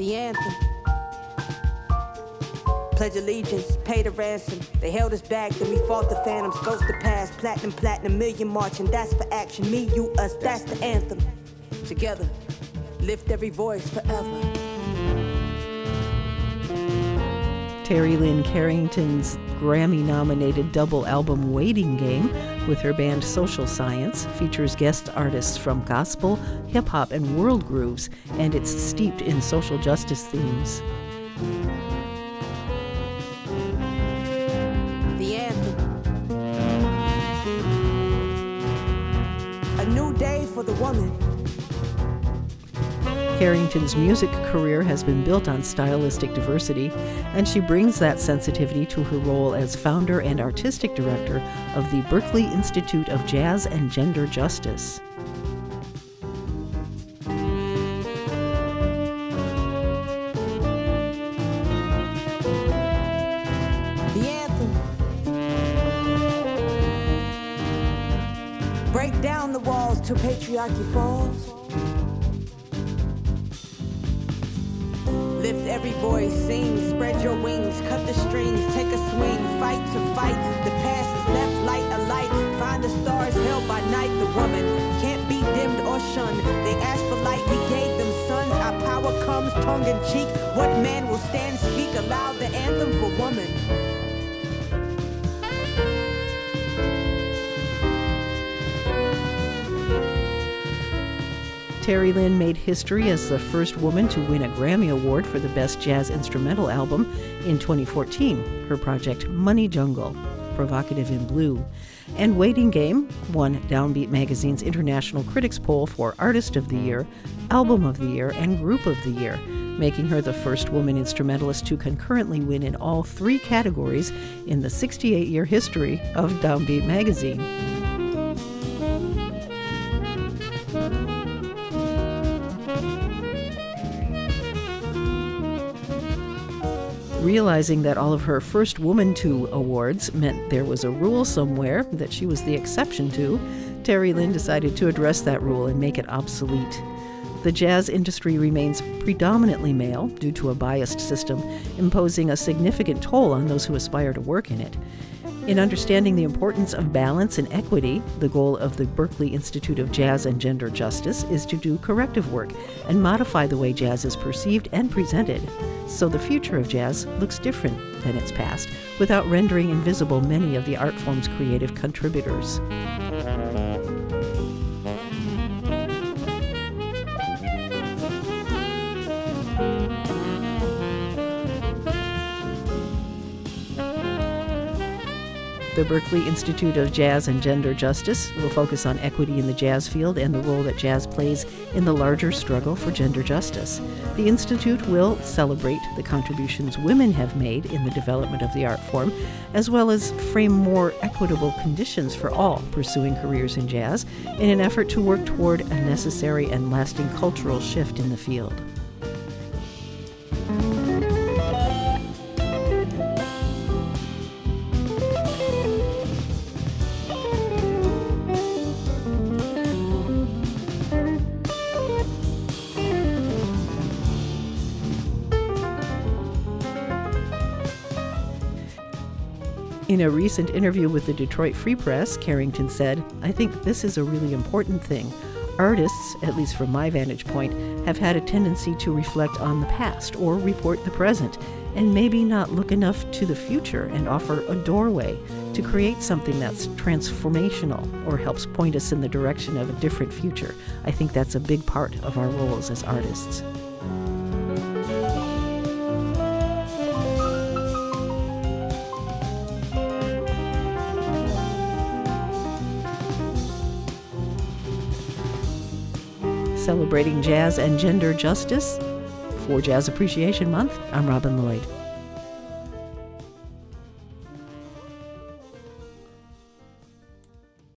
The anthem. Pledge allegiance, pay the ransom. They held us back, then we fought the phantoms. Ghost the past, platinum, platinum, million marching. That's for action. Me, you, us, that's the anthem. Together, lift every voice forever. Terri Lyne Carrington's Grammy nominated double album Waiting Game with her band Social Science features guest artists from gospel, hip hop, and world grooves, and it's steeped in social justice themes. The. A new day for the woman. Carrington's music career has been built on stylistic diversity, and she brings that sensitivity to her role as founder and artistic director of the Berklee Institute of Jazz and Gender Justice. Break down the walls till patriarchy falls. Lift every voice, sing, spread your wings, cut the strings, take a swing, fight to fight. The past is left light a light. Find the stars held by night. The woman can't be dimmed or shunned. They asked for light, we gave them sons. Our power comes tongue in cheek. What man will stand, speak aloud the anthem for woman? Terri Lyne made history as the first woman to win a Grammy Award for the Best Jazz Instrumental Album in 2014. Her project Money Jungle, Provocative in Blue, and Waiting Game won Downbeat Magazine's International Critics Poll for Artist of the Year, Album of the Year, and Group of the Year, making her the first woman instrumentalist to concurrently win in all three categories in the 68 year history of Downbeat Magazine. Realizing that all of her first Woman to awards meant there was a rule somewhere that she was the exception to, Terri Lyne decided to address that rule and make it obsolete. The jazz industry remains predominantly male due to a biased system, imposing a significant toll on those who aspire to work in it. In understanding the importance of balance and equity, the goal of the Berklee Institute of Jazz and Gender Justice is to do corrective work and modify the way jazz is perceived and presented so the future of jazz looks different than its past without rendering invisible many of the art form's creative contributors. The Berklee Institute of Jazz and Gender Justice will focus on equity in the jazz field and the role that jazz plays in the larger struggle for gender justice. The Institute will celebrate the contributions women have made in the development of the art form, as well as frame more equitable conditions for all pursuing careers in jazz in an effort to work toward a necessary and lasting cultural shift in the field. In a recent interview with the Detroit Free Press, Carrington said, I think this is a really important thing. Artists, at least from my vantage point, have had a tendency to reflect on the past or report the present, and maybe not look enough to the future and offer a doorway to create something that's transformational or helps point us in the direction of a different future. I think that's a big part of our roles as artists. Celebrating jazz and gender justice. For Jazz Appreciation Month, I'm Robin Lloyd.